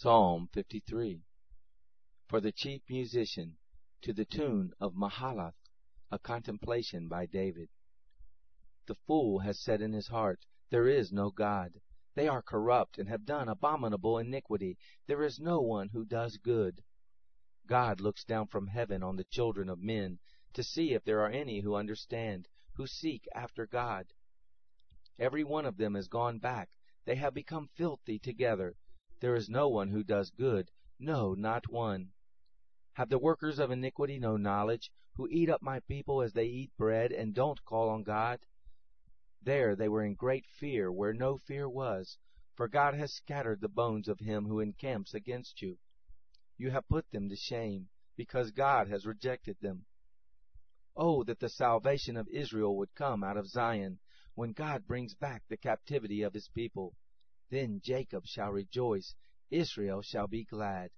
Psalm 53 For the chief musician, to the tune of Mahalath, a contemplation by David. The fool has said in his heart, There is no God. They are corrupt and have done abominable iniquity. There is no one who does good. God looks down from heaven on the children of men to see if there are any who understand, who seek after God. Every one of them has gone back. They have become filthy together. There is no one who does good, no, not one. Have the workers of iniquity no knowledge, who eat up my people as they eat bread, and don't call on God? There they were in great fear, where no fear was, for God has scattered the bones of him who encamps against you. You have put them to shame, because God has rejected them. Oh, that the salvation of Israel would come out of Zion, when God brings back the captivity of his people. Then Jacob shall rejoice, Israel shall be glad.